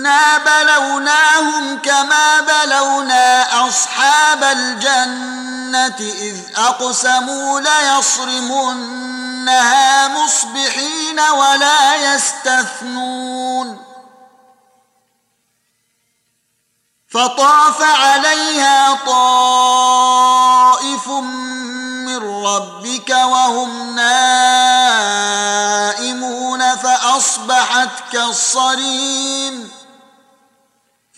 إنا بلوناهم كما بلونا أصحاب الجنة إذ أقسموا ليصرمنها مصبحين ولا يستثنون فطاف عليها طائف من ربك وهم نائمون فأصبحت كالصريم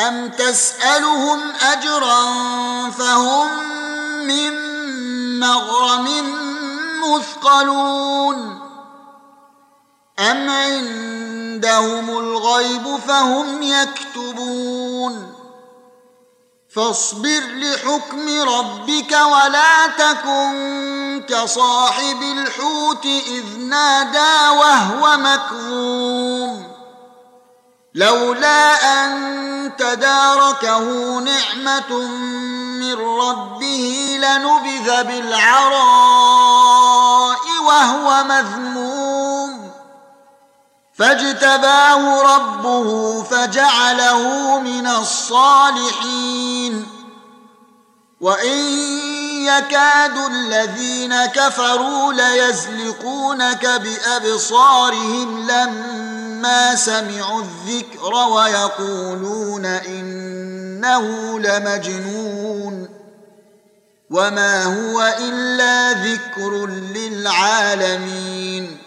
ام تسالهم اجرا فهم من مغرم مثقلون ام عندهم الغيب فهم يكتبون فاصبر لحكم ربك ولا تكن كصاحب الحوت اذ نادى وهو مكظوم لولا أن تداركه نعمة من ربه لنبذ بالعراء وهو مذموم. فاجتباه ربه فجعله من الصالحين. وإن يكاد الذين كفروا ليزلقونك بأبصارهم لما سمعوا الذكر ويقولون انه لمجنون وما هو الا ذكر للعالمين